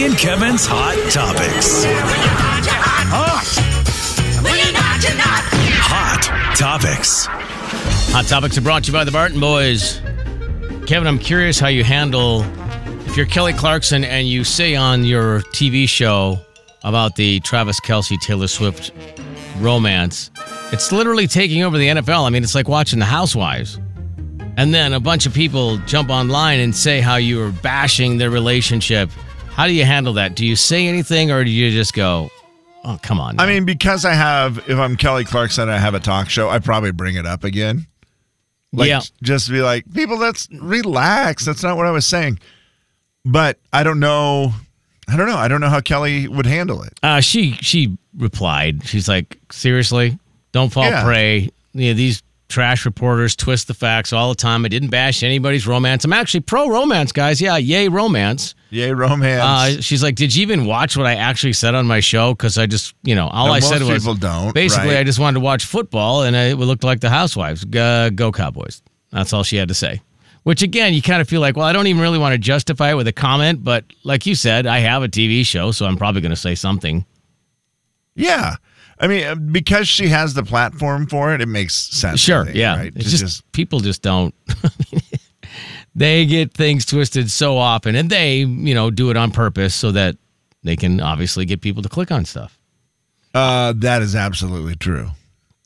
and Kevin's Hot Topics. Hot Topics. Hot Topics are brought to you by the Barton Boys. Kevin, I'm curious how you handle if you're Kelly Clarkson and you say on your TV show about the Travis Kelce Taylor Swift romance, it's literally taking over the NFL. I mean, it's like watching The Housewives. And then a bunch of people jump online and say how you are bashing their relationship. How do you handle that? Do you say anything or do you just go, oh, come on? I mean, because I have, if I'm Kelly Clarkson, I have a talk show. I probably bring it up again. Like, yeah. just be like, people, let's relax. That's not what I was saying. But I don't know. I don't know. I don't know how Kelly would handle it. Uh, she she replied. She's like, seriously, don't fall Yeah. prey. You know, these trash reporters twist the facts all the time. I didn't bash anybody's romance. I'm actually pro romance, guys. Yeah, yay romance. Yay, romance. Uh, she's like, did you even watch what I actually said on my show? Because I just, you know, all No, I said was people don't, basically right? I just wanted to watch football, and it looked like the Housewives. Go, go Cowboys. That's all she had to say. Which again, you kind of feel like, well, I don't even really want to justify it with a comment, but like you said, I have a TV show, so I'm probably going to say something. yeah. I mean, uh, because she has the platform for it, it makes sense. Sure, think, yeah. Right? It's To just, people just don't. they get things twisted so often, and they, you know, do it on purpose so that they can obviously get people to click on stuff. uh, that is absolutely true.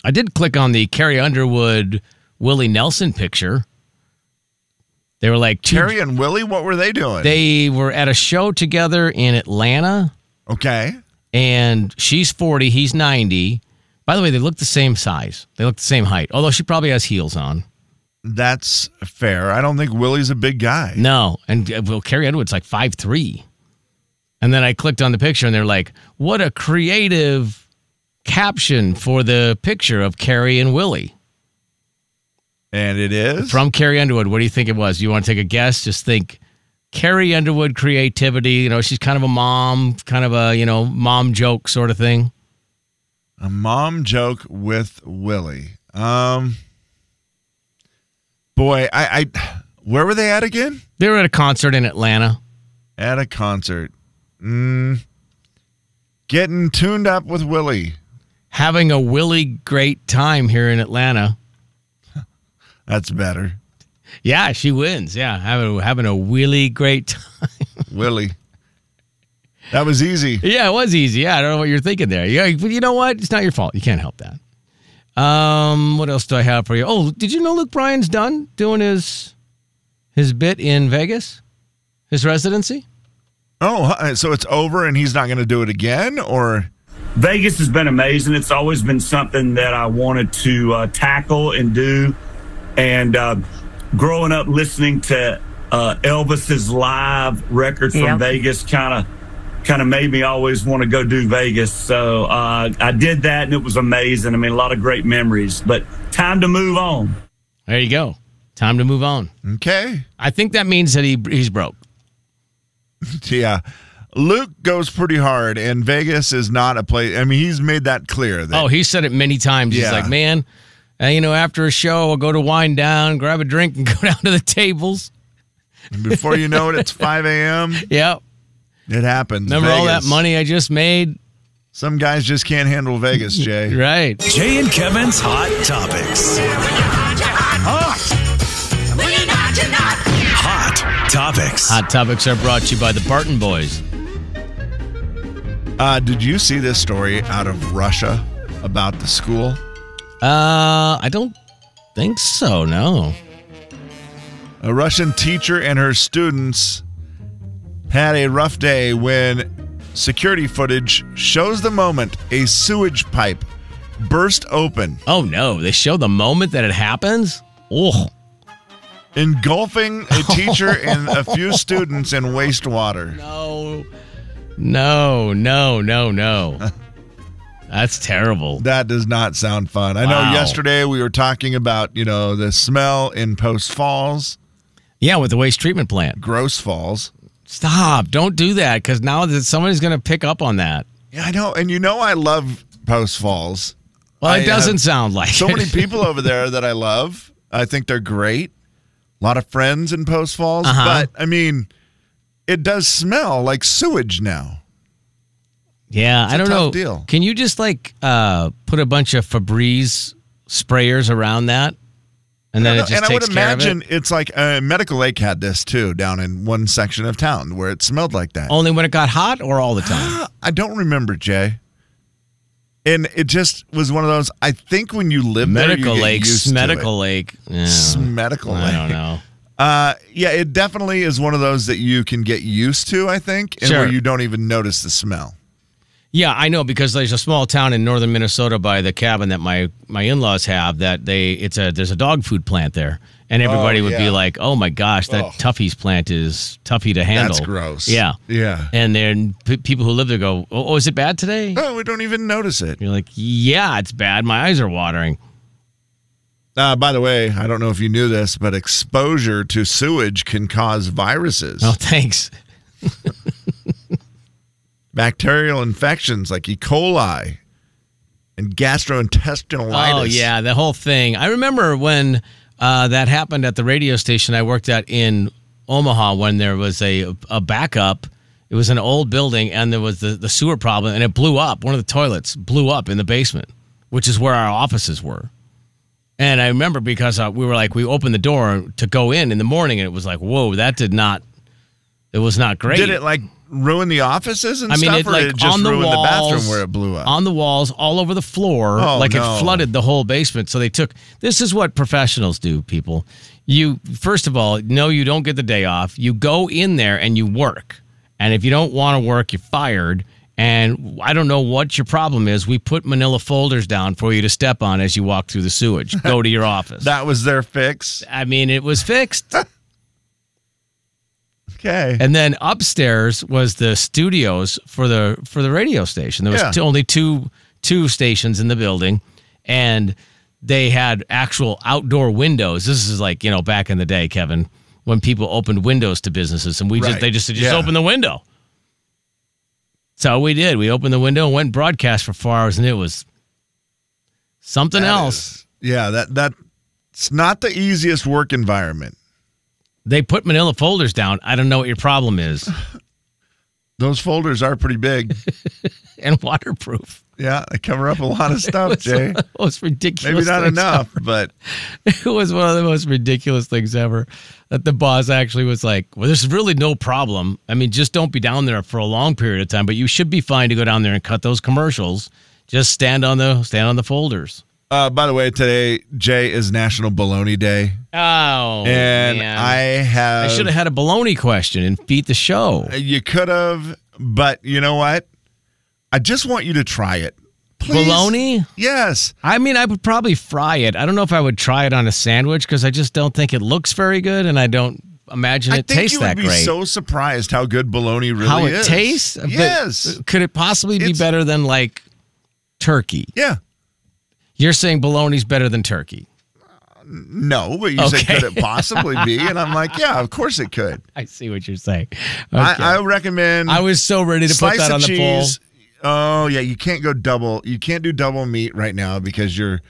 I did click on the Carrie Underwood Willie Nelson picture. They were like two, Terry and Willie, what were they doing? they were at a show together in Atlanta, okay. and she's 40, he's 90. By the way, they look the same size. They look the same height, although she probably has heels on. That's fair. I don't think Willie's a big guy. No, and uh, well, Carrie Underwood's like five three, and then I clicked on the picture, and they're like, "What a creative caption for the picture of Carrie and Willie And it is? from Carrie Underwood." What do you think it was? You want to take a guess? Just think, Carrie Underwood creativity. You know, she's kind of a mom, kind of a you know mom joke sort of thing. a mom joke with Willie. Um, boy, I, I, where were they at again? They were at a concert in Atlanta. At a concert. Mm, getting tuned up with Willie. Having a Willie great time here in Atlanta. That's better. Yeah, she wins. Yeah, having having a Willie great time. Willie. That was easy. Yeah, it was easy. Yeah, I don't know what you're thinking there. Yeah, but you know what? It's not your fault. You can't help that. Um, what else do I have for you? Oh, did you know Luke Bryan's done doing his his bit in Vegas? His residency? Oh, so it's over and he's not going to do it again? Or, Vegas has been amazing. It's always been something that I wanted to uh, tackle and do. And uh, growing up listening to uh, Elvis's live record from Yep. Vegas kind of kind of made me always want to go do Vegas. So uh, I did that, and it was amazing. I mean, a lot of great memories. But time to move on. There you go. Time to move on. okay. I think that means that he he's broke. Yeah. Luke goes pretty hard, and Vegas is not a place. I mean, he's made that clear. That Oh, he said it many times. He's like, man, uh, you know, after a show, I'll go to wind down, grab a drink, and go down to the tables. before you know it, it's 5 a.m. Yep. It happens. Remember all that money I just made? Some guys just can't handle Vegas, Jay. Right. Jay and Kevin's Hot Topics. Hot Topics. Hot topics are brought to you by the Barton Boys. Uh, did you see this story out of Russia about the school? Uh, I don't think so. No. A Russian teacher and her students had a rough day when security footage shows the moment a sewage pipe burst open, Oh no! They show the moment that it happens. Oh, engulfing a teacher and a few students in wastewater. no, no, no, no, no. That's terrible. That does not sound fun. I know Wow. yesterday we were talking about, you know, the smell in Post Falls, Yeah, with the waste treatment plant. Gross Falls. Stop! Don't do that because now that somebody's going to pick up on that. Yeah, I know. And you know I love Post Falls. Well, I it doesn't have sound like So it. many people over there that I love. I think they're great. A lot of friends in Post Falls. Uh-huh. But I mean, it does smell like sewage now. Yeah, I a don't tough know. deal. Can you just like uh, put a bunch of Febreze sprayers around that, and then it just and I would imagine it? it's like uh, Medical Lake had this too down in one section of town where it smelled like that. Only when it got hot, or all the time. I don't remember, Jay. And it just was one of those. I think when you live there, Medical you get Lake, Medical. Lake. Yeah, Medical I don't know. Uh, yeah, it definitely is one of those that you can get used to. I think, and Sure. where you don't even notice the smell. Yeah, I know because there's a small town in northern Minnesota by the cabin that my my in-laws have that they it's a there's a dog food plant there. And everybody would be like, "Oh my gosh, that Oh. Tuffy's plant is toughy to handle." That's gross. Yeah. Yeah. And then p- people who live there go, "Oh, oh, is it bad today?" Oh, we don't even notice it. You're like, "Yeah, it's bad. My eyes are watering." Uh, by the way, I don't know if you knew this, but exposure to sewage can cause viruses, Oh, thanks. bacterial infections like E. coli, and gastrointestinal Oh yeah, the whole thing. I remember when uh, that happened at the radio station I worked at in Omaha when there was a a backup. It was an old building and there was the, the sewer problem and it blew up. One of the toilets blew up in the basement, which is where our offices were. And I remember because uh, we were like, we opened the door to go in in the morning and it was like, whoa, that did not, it was not great. Did it like ruin the offices and I mean, stuff, it like it just on the ruin walls, the bathroom where it blew up? on the walls, all over the floor, Oh, like no. it flooded the whole basement. So they took. This is what professionals do, people. You first of all, no, you don't get the day off. You go in there and you work, and if you don't want to work, you're fired. And I don't know what your problem is. We put manila folders down for you to step on as you walk through the sewage. Go to your office. that was their fix. I mean, it was fixed. Okay. And then upstairs was the studios for the for the radio station. There was Yeah. t- only two two stations in the building, and they had actual outdoor windows. This is like you know back in the day, Kevin, when people opened windows to businesses, and we just they just said, just Yeah. open the window. So we did. We opened the window and went broadcast for four hours, and it was something That else. is- yeah, that that it's not the easiest work environment. They put Manila folders down. I don't know what your problem is, Those folders are pretty big. and waterproof. yeah, they cover up a lot of stuff, Jay. It was ridiculous. Maybe not enough, but It was one of the most ridiculous things ever. That the boss actually was like, "Well, there's really no problem. I mean, just don't be down there for a long period of time, but you should be fine to go down there and cut those commercials. Just stand on the stand on the folders." Uh, by the way, today Jay is National Bologna Day, Oh, and man. I have I should have had a baloney question and beat the show. You could have, but you know what? I just want you to try it. Please. Baloney? Yes. I mean, I would probably fry it. I don't know if I would try it on a sandwich because I just don't think it looks very good, and I don't imagine I it think tastes you would that be great. so surprised how good bologna really is. How it is. tastes? But Yes. could it possibly be It's- better than like turkey? yeah. You're saying bologna's better than turkey. No, but you said could it possibly be? And I'm like, yeah, of course it could. I see what you're saying. I, Okay. I recommend. I was so ready to put that on the cheese. poll. Oh yeah, you can't go double. You can't do double meat right now because you're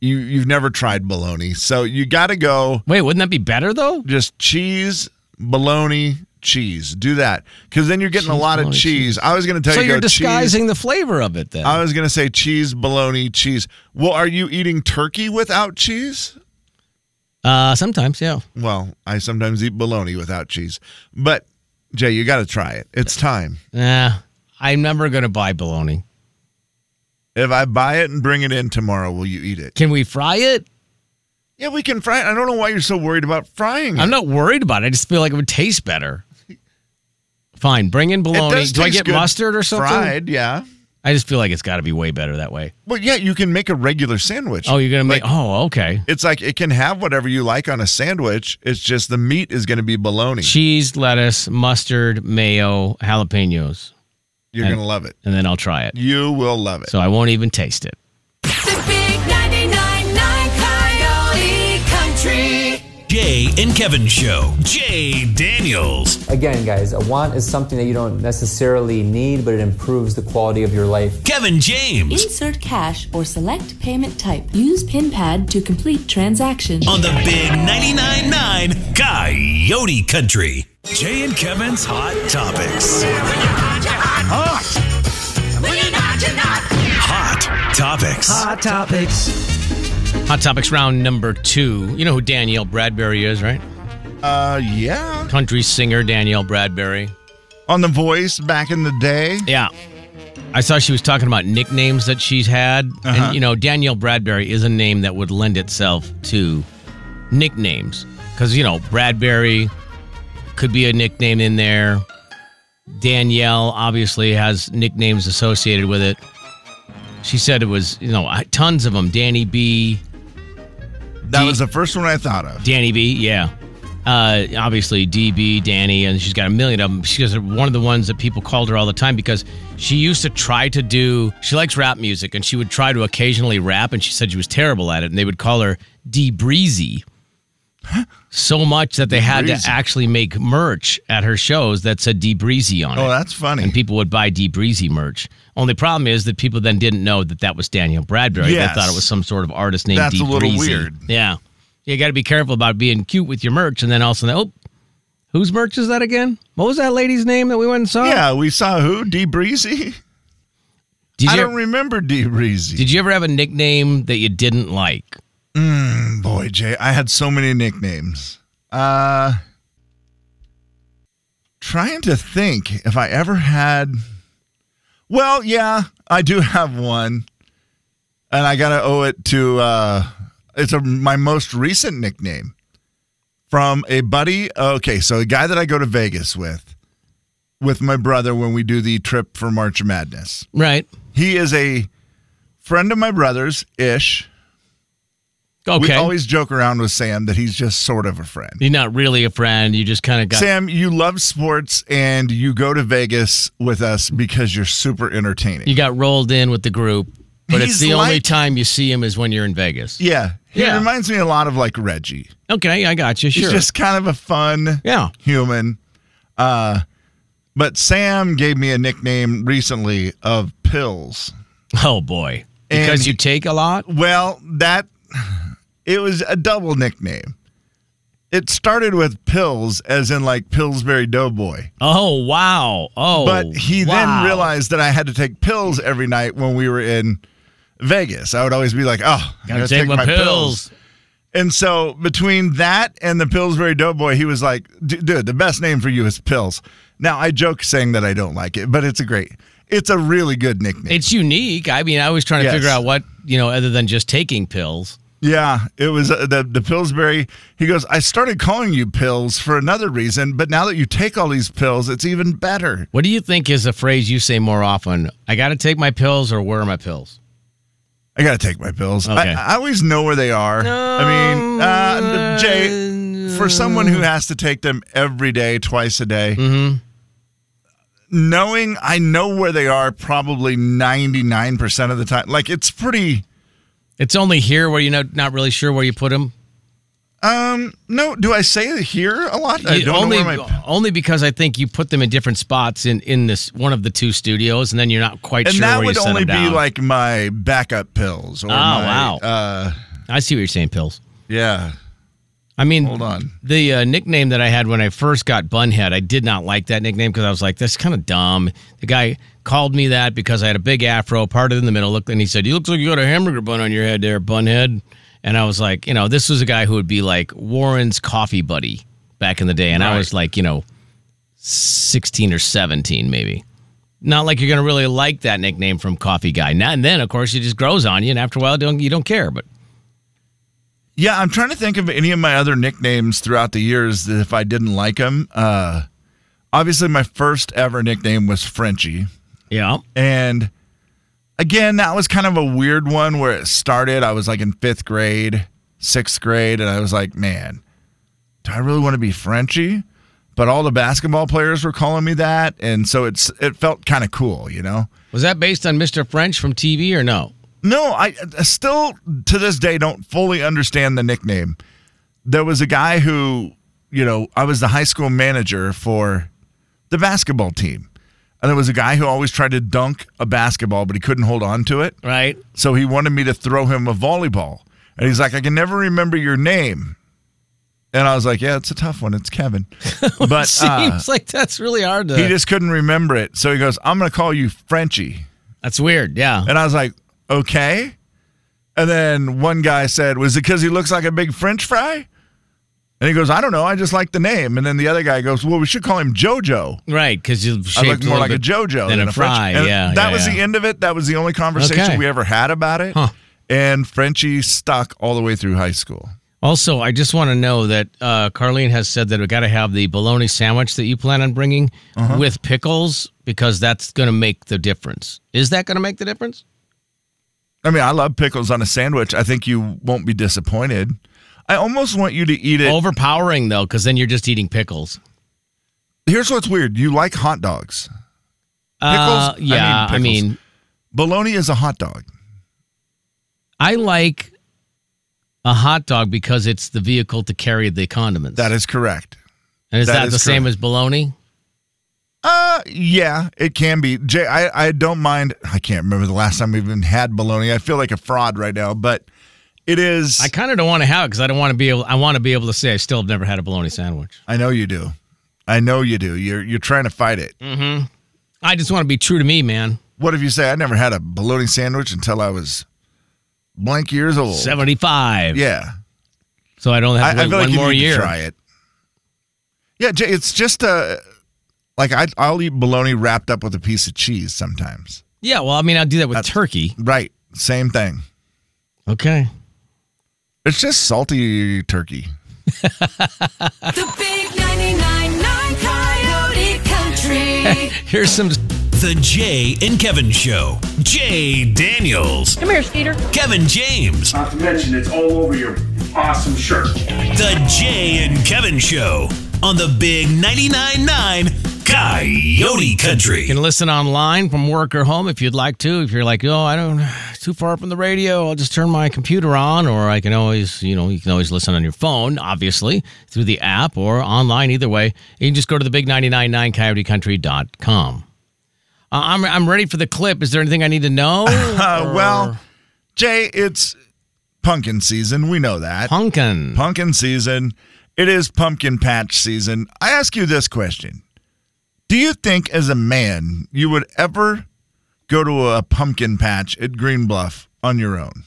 you you've never tried bologna. So you got to go Wait, wouldn't that be better though? just cheese, bologna, cheese. Do that because then you're getting a lot of bologna, cheese. I was going to tell So you So you're go cheese. disguising the flavor of it then. I was going to say cheese, bologna, cheese. Well, are you eating turkey without cheese? Uh, sometimes, yeah. Well, I sometimes eat bologna without cheese. But Jay, you got to try it. It's time. Nah, I'm never gonna buy bologna. If I buy it and bring it in tomorrow, will you eat it? Can we fry it? Yeah, we can fry it. I don't know why you're so worried about frying it. I'm not worried about it. I just feel like it would taste better. Fine, bring in bologna. Do I get mustard or something? Fried, yeah. I just feel like it's got to be way better that way. Well, yeah, you can make a regular sandwich. Oh, you're gonna make? Like, oh, okay. It's like it can have whatever you like on a sandwich. It's just the meat is going to be bologna. Cheese, lettuce, mustard, mayo, jalapenos, You're going to love it. and then I'll try it. You will love it. So I won't even taste it. Jay and Kevin Show. Jay Daniels. Again, guys, a want is something that you don't necessarily need, but it improves the quality of your life. Kevin James. Insert cash or select payment type. Use PinPad to complete transaction. On the big 99.9 9 Coyote Country. Jay and Kevin's Hot Topics. Hot Topics. Hot topics. Hot Topics round number two. You know who Danielle Bradbery is, right? Uh, yeah. Country singer Danielle Bradbery. On The Voice back in the day. Yeah. I saw she was talking about nicknames that she's had. Uh-huh. And, you know, Danielle Bradbery is a name that would lend itself to nicknames. Because, you know, Bradbery could be a nickname in there. Danielle obviously has nicknames associated with it. She said it was, you know, tons of them. Danny B, That D- was the first one I thought of. Danny B, yeah. Uh, obviously, DB, Danny, and she's got a million of them. She's one of the ones that people called her all the time because she used to try to do, she likes rap music, and she would try to occasionally rap, and she said she was terrible at it, and they would call her D Breezy. So much that they had to actually make merch at her shows that said D Breezy on oh, it. Oh, that's funny. And people would buy D Breezy merch. Only problem is that people then didn't know that that was Daniel Bradbery. Yes. They thought it was some sort of artist named That's a little Breezy. weird. Yeah. You got to be careful about being cute with your merch. And then also, oh, whose merch is that again? What was that lady's name that we went and saw? yeah, we saw who? D Breezy? Did I you, don't remember D Breezy. did you ever have a nickname that you didn't like? Hmm. Boy, Jay, I had so many nicknames. Uh trying to think if I ever had Well, yeah, I do have one. And I got to owe it to uh it's a, my most recent nickname from a buddy. Okay, so a guy that I go to Vegas with with my brother when we do the trip for March Madness. Right. He is a friend of my brother's ish. We always joke around with Sam that he's just sort of a friend. You're not really a friend. You just kind of got. Sam, you love sports and you go to Vegas with us because you're super entertaining. you got rolled in with the group, but it's He's the only time you see him is when you're in Vegas. yeah. He Yeah. reminds me a lot of like Reggie. Okay, I got you. Sure. He's just kind of a fun yeah. human. Uh, but Sam gave me a nickname recently of Pills. Oh boy. Because And- you take a lot. Well, that it was a double nickname. It started with Pills, as in like Pillsbury Doughboy. Oh wow. Oh. But he wow. then realized that I had to take pills every night when we were in Vegas. I would always be like, "Oh, I Gotta gotta take my pills. And so between that and the Pillsbury Doughboy, he was like, "Dude, the best name for you is Pills." Now I joke saying that I don't like it, but it's a great, it's a really good nickname. It's unique. I mean, I was trying to Yes. figure out what you know, other than just taking pills. Yeah, it was uh, the the Pillsbury. He goes, "I started calling you Pills for another reason, but now that you take all these pills, it's even better." What do you think is a phrase you say more often? I got to take my pills, or where are my pills? I got to take my pills. Okay. I, I always know where they are. I mean, uh, Jay, for someone who has to take them every day, twice a day, Mm-hmm. knowing I know where they are probably 99% of the time. Like, it's pretty. It's only here where you're not, not really sure where you put them. Um, no, do I say it here a lot? I don't only, know where my. only because I think you put them in different spots in in this one of the two studios, and then you're not quite And sure that would you only be down. like my backup pills. Or Oh, my, wow. Uh, I see what you're saying, pills. yeah. I mean, Hold on. The uh, nickname that I had when I first got Bunhead, I did not like that nickname because I was like, that's kind of dumb. The guy called me that because I had a big afro, parted in the middle, looked, and he said, "You look like you got a hamburger bun on your head there, Bunhead." And I was like, you know, this was a guy who would be like Warren's coffee buddy back in the day, and I was like, you know, sixteen or seventeen, maybe. Not like you're gonna really like that nickname from Coffee Guy. Now and then, of course, it just grows on you, and after a while, don't you don't care. But Yeah, I'm trying to think of any of my other nicknames throughout the years that if I didn't like them. Uh, obviously, my first ever nickname was Frenchie. Yeah, And again, that was kind of a weird one where it started. I was like in fifth grade, sixth grade, and I was like, man, do I really want to be Frenchie? But all the basketball players were calling me that. And so it's it felt kind of cool, you know? was that based on Mr. French from TV or no? No, I, I still to this day don't fully understand the nickname. There was a guy who, you know, I was the high school manager for the basketball team. And there was a guy who always tried to dunk a basketball, but he couldn't hold on to it. Right. So he wanted me to throw him a volleyball. And he's like, I can never remember your name. And I was like, yeah, it's a tough one. It's Kevin. But uh, Seems like that's really hard to. he just couldn't remember it. So he goes, I'm going to call you Frenchie. that's weird. Yeah. And I was like, okay. And then one guy said, was it because he looks like a big French fry? And he goes, I don't know. I just like the name. And then the other guy goes, well, we should call him JoJo. Right, because you I look more like a JoJo than, a French- fry. And yeah, that yeah, was yeah. the end of it. That was the only conversation Okay. we ever had about it. Huh. And Frenchie stuck all the way through high school. Also, I just want to know that uh, Carlene has said that we got to have the bologna sandwich that you plan on bringing Uh-huh. with pickles because that's going to make the difference. Is that going to make the difference? I mean, I love pickles on a sandwich. I think you won't be disappointed. I almost want you to eat it. Overpowering though, because then you're just eating pickles. Here's what's weird. You like hot dogs. Uh, Pickles? I mean yeah, I mean, pickles. Bologna is a hot dog. I like a hot dog because it's the vehicle to carry the condiments. That is correct. and is that that, is the same as bologna? Uh, yeah, it can be. Jay, I, I don't mind. I can't remember the last time we even had bologna. I feel like a fraud right now, but it is. I kind of don't want to have it because I don't want to be able. I want to be able to say I still have never had a bologna sandwich. I know you do. I know you do. You're you're trying to fight it. Mm-hmm. I just want to be true to me, man. What if you say I never had a bologna sandwich until I was blank years old? Seventy-five. Yeah, So I don't have to I wait feel like one you more need year. to try it. Yeah, it's just a like I I'll eat bologna wrapped up with a piece of cheese sometimes. Yeah, well, I mean, I'll do that with turkey. Right, same thing. Okay. It's just salty turkey. The big 99.9 Coyote Country. Here's some. The Jay and Kevin Show. Jay Daniels. Come here, Skeeter. Kevin James. Not to mention, it's all over your awesome shirt. The Jay and Kevin Show on the Big 99.9 9 Coyote Country. You can listen online from work or home if you'd like to. If you're like, oh, I don't, too far from the radio, I'll just turn my computer on, or I can always, you know, you can always listen on your phone, obviously, through the app or online. Either way, you can just go to the big999coyotecountry.com. Uh, I'm, I'm ready for the clip. Is there anything I need to know? Uh, well, Jay, it's pumpkin season. We know that. Pumpkin. pumpkin season. It is pumpkin patch season. I ask you this question Do you think, as a man, you would ever go to a pumpkin patch at Green Bluff on your own?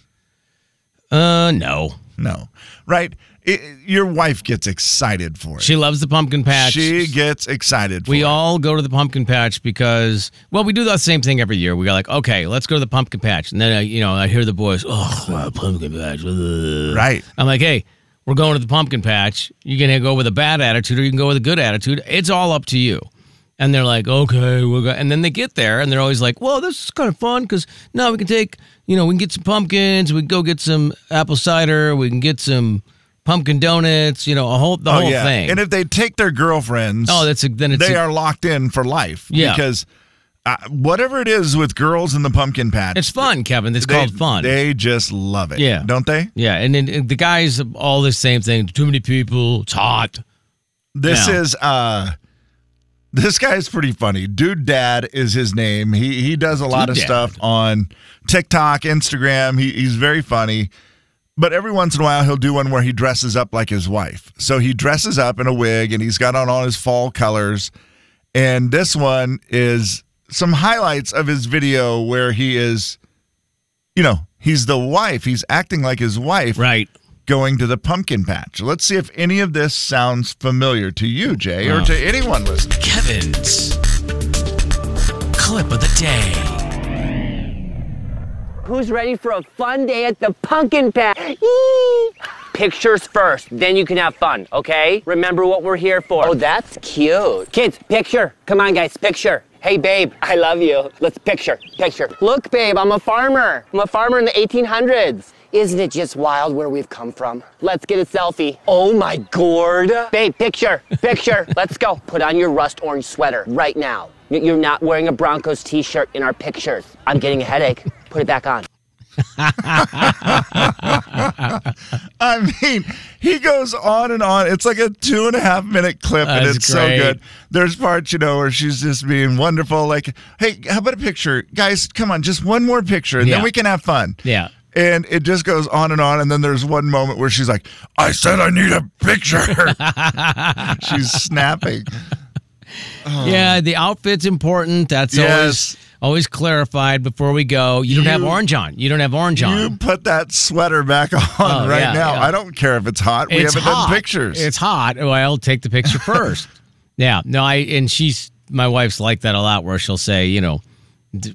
Uh, no. No. Right? It, your wife gets excited for it. She loves the pumpkin patch. She gets excited for We it. all go to the pumpkin patch because, well, we do the same thing every year. We go like, okay, let's go to the pumpkin patch, and then uh, you know I hear the boys, oh, pumpkin patch. Right. I'm like, hey, we're going to the pumpkin patch. You can go with a bad attitude, or you can go with a good attitude. It's all up to you. And they're like, okay, we'll go. And then they get there, and they're always like, well, this is kind of fun because now we can take, you know, we can get some pumpkins, we can go get some apple cider, we can get some pumpkin donuts, you know, a whole the Oh, whole yeah. thing. And if they take their girlfriends, oh, that's a, then it's they a- are locked in for life. Yeah. Because uh, whatever it is with girls in the pumpkin patch, it's fun, Kevin. It's they, called fun. They just love it. Yeah. Don't they? Yeah, and then and the guys all the same thing. Too many people. It's hot. This Yeah. is uh this guy is pretty funny. Dude Dad is his name. He he does a lot of Dude stuff on TikTok, Instagram. He, he's very funny. But every once in a while he'll do one where he dresses up like his wife. So he dresses up in a wig and he's got on all his fall colors. And this one is some highlights of his video where he is you know, he's the wife. He's acting like his wife Right. Going to the pumpkin patch. Let's see if any of this sounds familiar to you, Jay, or to oh. anyone listening. Kevin's clip of the day. Who's ready for a fun day at the pumpkin patch? Yee! Pictures first, then you can have fun, okay? Remember what we're here for. Oh, that's cute. Kids, picture. Come on, guys, picture. Hey, babe, I love you. Let's picture, picture. Look, babe, I'm a farmer. I'm a farmer in the 1800s. Isn't it just wild where we've come from? Let's get a selfie. Oh my gourd. Babe, picture, picture. Let's go. Put on your rust orange sweater right now. You're not wearing a Broncos t shirt in our pictures. I'm getting a headache. Put it back on. I mean, he goes on and on. It's like a two and a half minute clip, and That's it's great. so good. There's parts, you know, where she's just being wonderful. Like, hey, how about a picture? Guys, come on, just one more picture, and Yeah. then we can have fun. Yeah. And it just goes on and on. And then there's one moment where she's like, I said I need a picture. she's snapping. Yeah, the outfit's important. That's Yes. always always clarified before we go. You don't have orange on. You don't have orange on. You put that sweater back on Oh, right yeah, now. yeah. I don't care if it's hot. We it's haven't hot. done pictures. It's hot. Well, I'll take the picture first. yeah. No, I and she's my wife's like that a lot where she'll say, you know,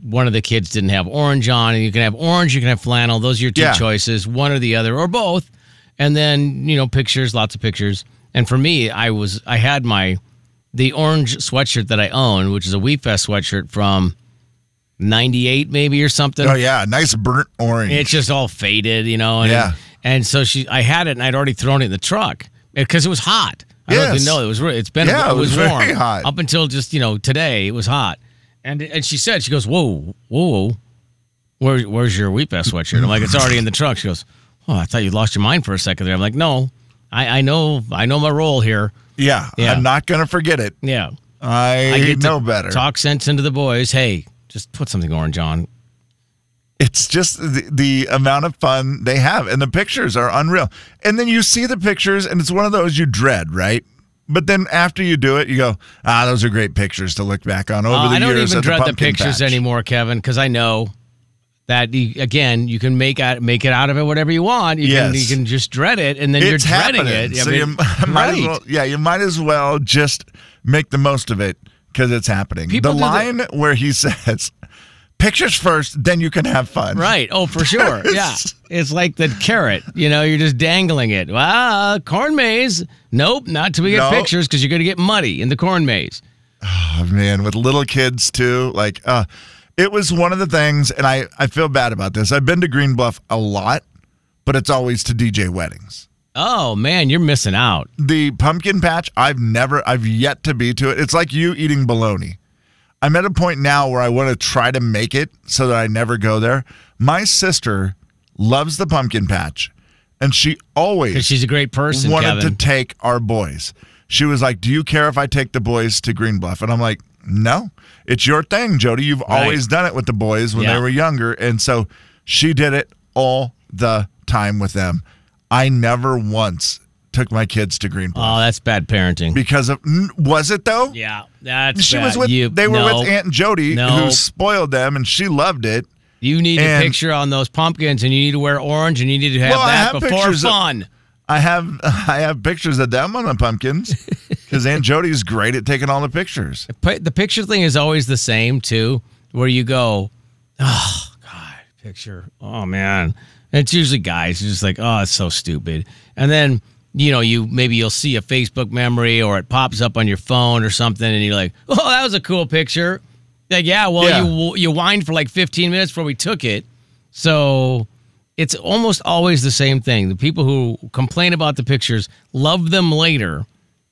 one of the kids didn't have orange on, and you can have orange, you can have flannel. Those are your two Yeah. choices, one or the other, or both. And then you know, pictures, lots of pictures. And for me, I was I had my the orange sweatshirt that I own, which is a We Fest sweatshirt from '98 maybe or something. oh, yeah. Nice burnt orange. It's just all faded, you know. And, Yeah. And so she, I had it, and I'd already thrown it in the truck eh, because it was hot. I don't Yes. you know it was. It's been. Yeah, it it was was very warm hot. up until just you know today. It was hot, and and she said she goes, whoa, whoa. Where, where's your We Fest sweatshirt? I'm like, it's already in the truck. She goes, oh, I thought you lost your mind for a second there. I'm like, no, I, I know, I know my role here. yeah, Yeah. I'm not going to forget it. Yeah, I, I get know better. Talk sense into the boys. Hey, just put something orange on. It's just the, the amount of fun they have, and the pictures are unreal. And then you see the pictures, and it's one of those you dread, right? But then after you do it, you go, ah, those are great pictures to look back on over Uh, the years. I don't years. even dread the, pumpkin pictures patch. anymore, Kevin, because I know that you, again you can make out make it out of it whatever you want. You can you can just dread it, and then you're It's dreading happening, it. I so mean, you might as well, yeah, you might as well just make the most of it because it's happening. People the do the- line where he says, "Pictures first, then you can have fun." Right. Oh, for sure. yeah. It's like the carrot. You know, you're just dangling it. Wow, corn maze. Nope, not till we get No. pictures because you're going to get muddy in the corn maze. Oh, man, with little kids too. Like, uh, it was one of the things, and I, I feel bad about this. I've been to Green Bluff a lot, but it's always to DJ weddings. Oh man, you're missing out. The pumpkin patch, I've never, I've yet to be to it. It's like you eating bologna. I'm at a point now where I want to try to make it so that I never go there. My sister loves the pumpkin patch, and she always she's a great person, wanted Kevin. to take our boys. She was like, "Do you care if I take the boys to Green Bluff?" And I'm like, "No, it's your thing, Jody. You've Right. always done it with the boys when Yeah. they were younger." And so she did it all the time with them. I never once took my kids to Green Bluff oh, that's bad parenting. because of was it though? yeah, that's She bad. was with you. they were no, with Aunt Jody No. who spoiled them and she loved it. You need a picture on those pumpkins, and you need to wear orange, and you need to have Well, that have before pictures of- fun. I have I have pictures of them on the pumpkins because Aunt Jody's great at taking all the pictures. The picture thing is always the same too, where you go, oh god, picture, oh man. And it's usually guys who's just like, oh, it's so stupid, and then you know you maybe you'll see a Facebook memory or it pops up on your phone or something, and you're like, oh, that was a cool picture. Like, yeah, well, Yeah. you you whined for like 15 minutes before we took it, so. It's almost always the same thing. The people who complain about the pictures love them later.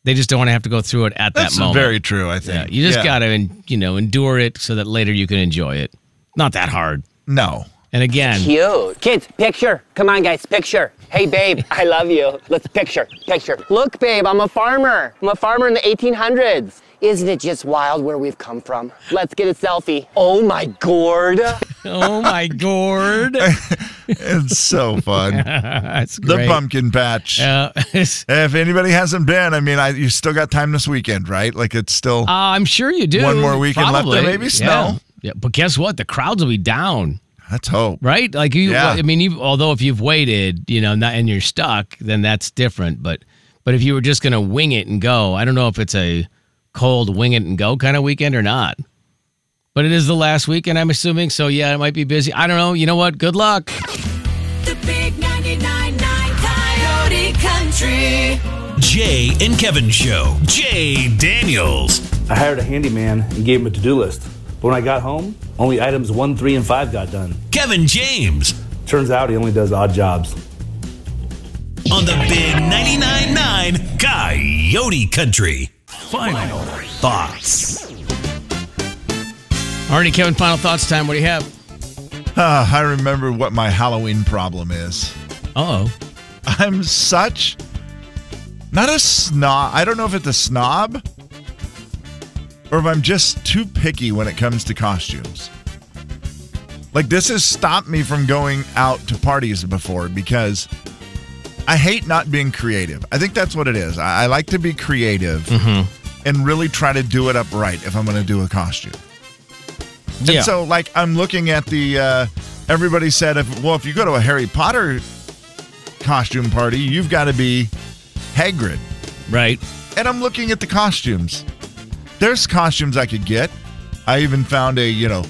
They just don't want to have to go through it at That's that moment. very true. I Yeah, think you just Yeah. gotta, you know, endure it so that later you can enjoy it. Not that hard. no. And again, Cute. Kids, picture. Come on, guys, picture. Hey, babe, I love you. Let's picture, picture. Look, babe, I'm a farmer. I'm a farmer in the 1800s. Isn't it just wild where we've come from? Let's get a selfie. Oh my gourd. oh my gourd, It's so fun. that's the pumpkin patch. Uh, If anybody hasn't been, I mean, I, you still got time this weekend, right? Like it's still. uh, I'm sure you do. One more weekend left Probably. there, maybe snow. Yeah. Yeah, but guess what? The crowds will be down, let's hope. right? Like you. Yeah. I mean, you, although if you've waited, you know, not, and you're stuck, then that's different. But but if you were just gonna wing it and go, I don't know if it's a cold wing it and go kind of weekend or not. But it is the last weekend, I'm assuming. So yeah, it might be busy. I don't know. You know what? Good luck. The big 99.9 Coyote Country. Jay and Kevin Show. Jay Daniels. I hired a handyman and gave him a to-do list. But when I got home, only items one, three, and five got done. Kevin James. Turns out he only does odd jobs. On the big 99.9 9 Coyote Country. Final thoughts. Already, Kevin. Final thoughts time. What do you have? Uh, I remember what my Halloween problem is. Uh oh. I'm such not a snob. I don't know if it's a snob or if I'm just too picky when it comes to costumes. Like this has stopped me from going out to parties before because I hate not being creative. I think that's what it is. I, I like to be creative Mm-hmm. and really try to do it up right if I'm going to do a costume. Yeah. And so, like, I'm looking at the. Uh, everybody said, if well, if you go to a Harry Potter costume party, you've got to be Hagrid. right. And I'm looking at the costumes. There's costumes I could get. I even found a, you know,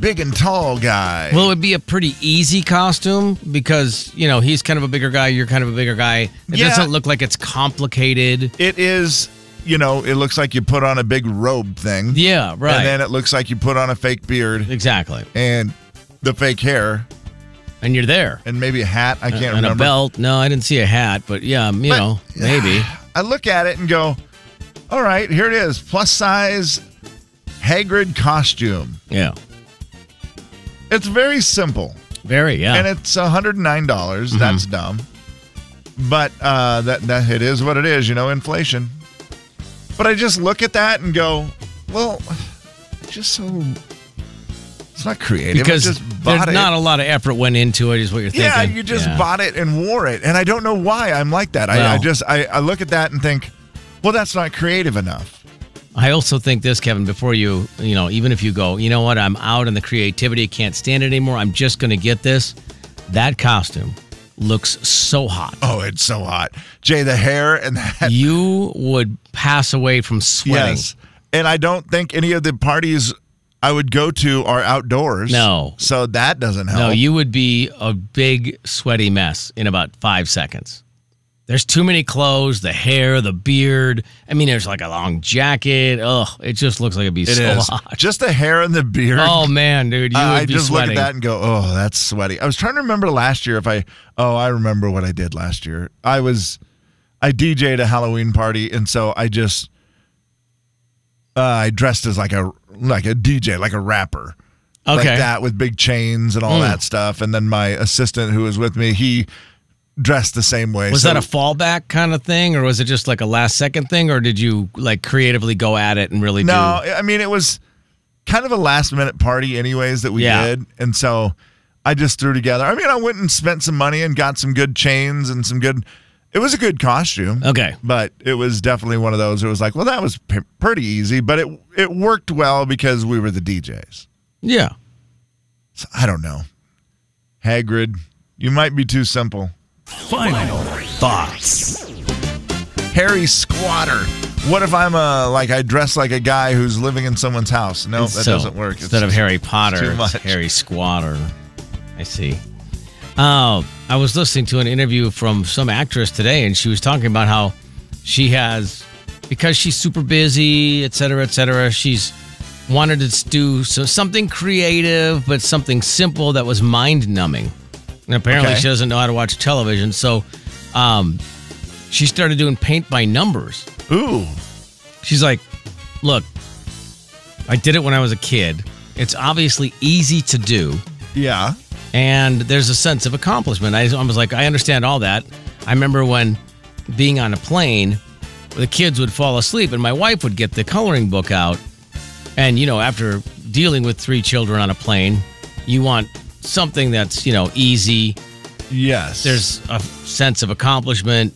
big and tall guy. Well, it would be a pretty easy costume because, you know, he's kind of a bigger guy, you're kind of a bigger guy. It Yeah. doesn't look like it's complicated. it is, you know, it looks like you put on a big robe thing. Yeah, right. And then it looks like you put on a fake beard exactly. and the fake hair And you're there. and maybe a hat. I can't and remember. a belt. No, I didn't see a hat, but yeah, you But- know, maybe. I look at it and go, all right, here it is. Plus size Hagrid costume. Yeah. It's very simple. Very, yeah. And it's $109. dollars That's dumb. But uh, that, that it is what it is, you know, inflation. But I just look at that and go, well, just so it's not creative. because I just bought it. not a lot of effort went into it, is what you're thinking. Yeah, you just Yeah. bought it and wore it. And I don't know why I'm like that. I, I just I, I look at that and think, well, that's not creative enough. I also think this, Kevin, before you, you know, even if you go, you know what, I'm out in the creativity, can't stand it anymore, I'm just going to get this. That costume looks so hot. Oh, it's so hot. Jay, the hair and that. You would pass away from sweating. Yes. And I don't think any of the parties I would go to are outdoors. No. So that doesn't help. No, you would be a big sweaty mess in about five seconds. There's too many clothes, the hair, the beard. I mean, there's like a long jacket. Ugh, it just looks like it'd be It so is. hot. Just the hair and the beard. Oh man, dude, you would I be just sweating. look at that and go, oh, that's sweaty. I was trying to remember last year if I, oh, I remember what I did last year. I was, I DJ'd a Halloween party, and so I just, uh, I dressed as like a like a DJ, like a rapper, like Okay. that with big chains and all Mm. that stuff. And then my assistant who was with me, he dressed the same way. Was So- that a fallback kind of thing, or was it just like a last second thing, or did you like creatively go at it and really No, do? I mean it was kind of a last minute party, anyways, that we Yeah. did, and so I just threw together. I mean, I went and spent some money and got some good chains and some good. It was a good costume. Okay. but it was definitely one of those. It was like, well, that was p- pretty easy, but it it worked well because we were the DJs. Yeah. So, I don't know, Hagrid, you might be too simple. Final thoughts. Harry Squatter. What if I'm a like I dress like a guy who's living in someone's house? No, that So, doesn't work. Instead of Harry Potter, it's. Harry Squatter. I see. Uh, I was listening to an interview from some actress today, and she was talking about how she has, because she's super busy, et cetera, et cetera, she's wanted to do so something creative, but something simple that was mind numbing. And apparently, Okay. she doesn't know how to watch television. So um, she started doing paint by numbers. Ooh, She's like, look, I did it when I was a kid. It's obviously easy to do, yeah. and there's a sense of accomplishment. I, I was like, I understand all that. I remember when being on a plane, the kids would fall asleep, and my wife would get the coloring book out. And, you know, after dealing with three children on a plane, you want something that's, you know, easy. Yes. There's a sense of accomplishment,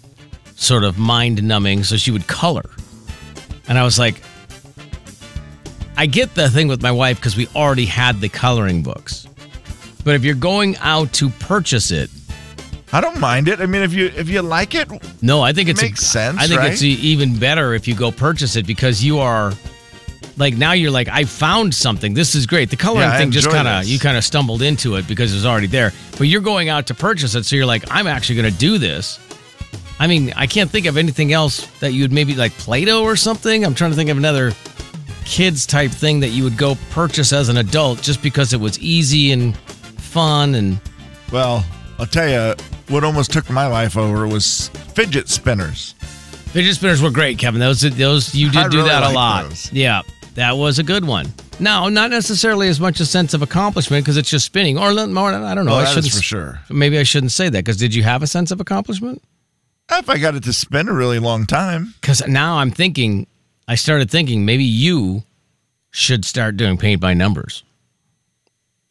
sort of mind numbing. So she would color. And I was like, I get the thing with my wife because we already had the coloring books. But if you're going out to purchase it, I don't mind it. I mean, if you if you like it, no, I think it's Makes a, sense, I think right? it's even better if you go purchase it because you are like now you're like I found something. This is great. The coloring Yeah, thing just kind of you kind of stumbled into it because it was already there. But you're going out to purchase it, so you're like I'm actually going to do this. I mean, I can't think of anything else that you would maybe like Play-Doh or something. I'm trying to think of another kids type thing that you would go purchase as an adult just because it was easy and fun and well, I'll tell you what almost took my life over was fidget spinners. Fidget spinners were great, Kevin. Those those you did I do really that a lot. those. Yeah, that was a good one. No, not necessarily as much a sense of accomplishment because it's just spinning. Or more, I don't know. Well, I that is shouldn't for sure. Maybe I shouldn't say that because did you have a sense of accomplishment? If I got it to spin a really long time, Because now I'm thinking, I started thinking maybe you should start doing paint by numbers.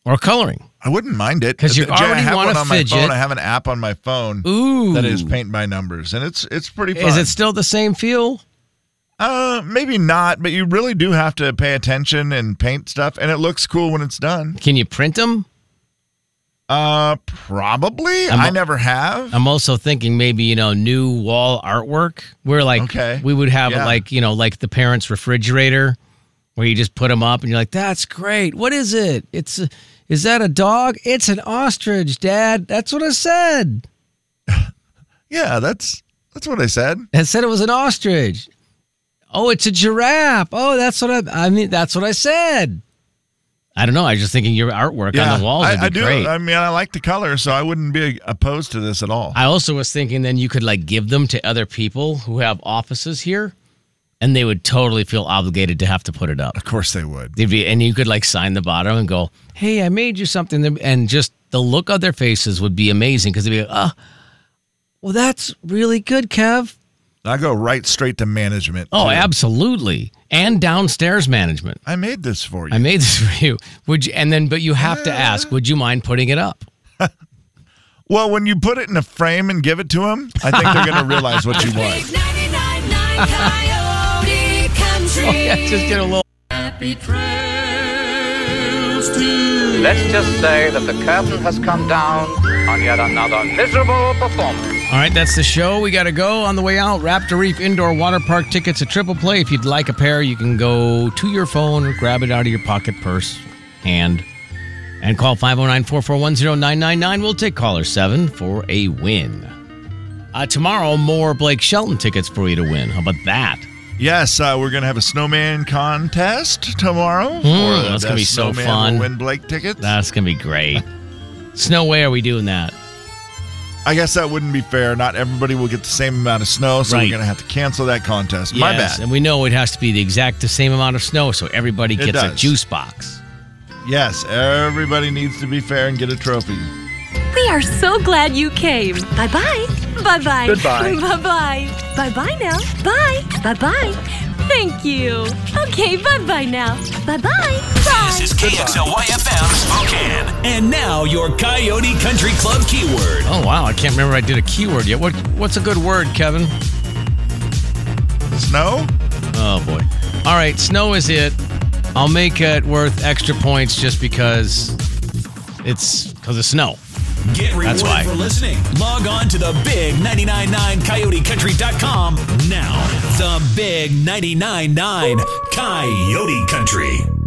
or coloring. I wouldn't mind it 'Cause you Jay, already have wanna one on my phone. I have an app on my phone Ooh. that is paint by numbers, and it's it's pretty fun. Is it still the same feel? Uh, maybe not, but you really do have to pay attention and paint stuff, and it looks cool when it's done. Can you print them? Uh, probably. I'm- I never have. I'm also thinking maybe, you know, new wall artwork where like Okay. we would have Yeah. like, you know, like the parents' refrigerator where you just put them up and you're like, that's great. What is it? It's a, is that a dog? It's an ostrich, dad. That's what I said. yeah, that's that's what I said. I said it was an ostrich. Oh, it's a giraffe. Oh, that's what I I mean, that's what I said. I don't know. I was just thinking your artwork on the walls I, be I do. great. I mean, I like the color, so I wouldn't be opposed to this at all. I also was thinking then you could like give them to other people who have offices here, and they would totally feel obligated to have to put it up. Of course, they would. They'd be, and you could like sign the bottom and go, "Hey, I made you something," and just the look of their faces would be amazing because they'd be like, "Oh, well, that's really good, Kev." I go right straight to management. Oh, too. absolutely, and downstairs management. I made this for you. I made this for you. Would you? And then, but you have to ask, would you mind putting it up? well, when you put it in a frame and give it to them, I think they're going to realize what you want. 99.9 Coyote Country. Oh, yeah, just get a little. Happy trails to Let's just say that the curtain has come down on yet another miserable performance. All right, that's the show. We got to go on the way out. Raptor Reef Indoor Water Park tickets at Triple Play. If you'd like a pair, you can go to your phone or grab it out of your pocket purse, hand, and call 509 441 0999. We'll take caller seven for a win. Uh, tomorrow, more Blake Shelton tickets for you to win. How about that? Yes, uh, we're going to have a snowman contest tomorrow. Mm, that's gonna be so fun. Win Blake tickets. That's going to be great. Snow, way are we doing that? I guess that wouldn't be fair. Not everybody will get the same amount of snow, so Right. we're going to have to cancel that contest. My bad. And we know it has to be the exact the same amount of snow, so everybody gets a juice box. Yes, everybody needs to be fair and get a trophy. We are so glad you came. Bye bye. Bye bye. Goodbye. Bye bye. Bye bye now. Bye. Bye bye. Thank you. Okay, bye bye now. Bye bye. Bye. This is KXLY FM Spokane. And now your Coyote Country Club keyword. Oh wow, I can't remember I did a keyword yet. What what's a good word, Kevin? Snow? Oh boy. All right, snow is it. I'll make it worth extra points just because it's because of snow. Get rewarded That's why. for listening. Log on to the big 999coyotecountry.com now. The big 999 Coyote Country.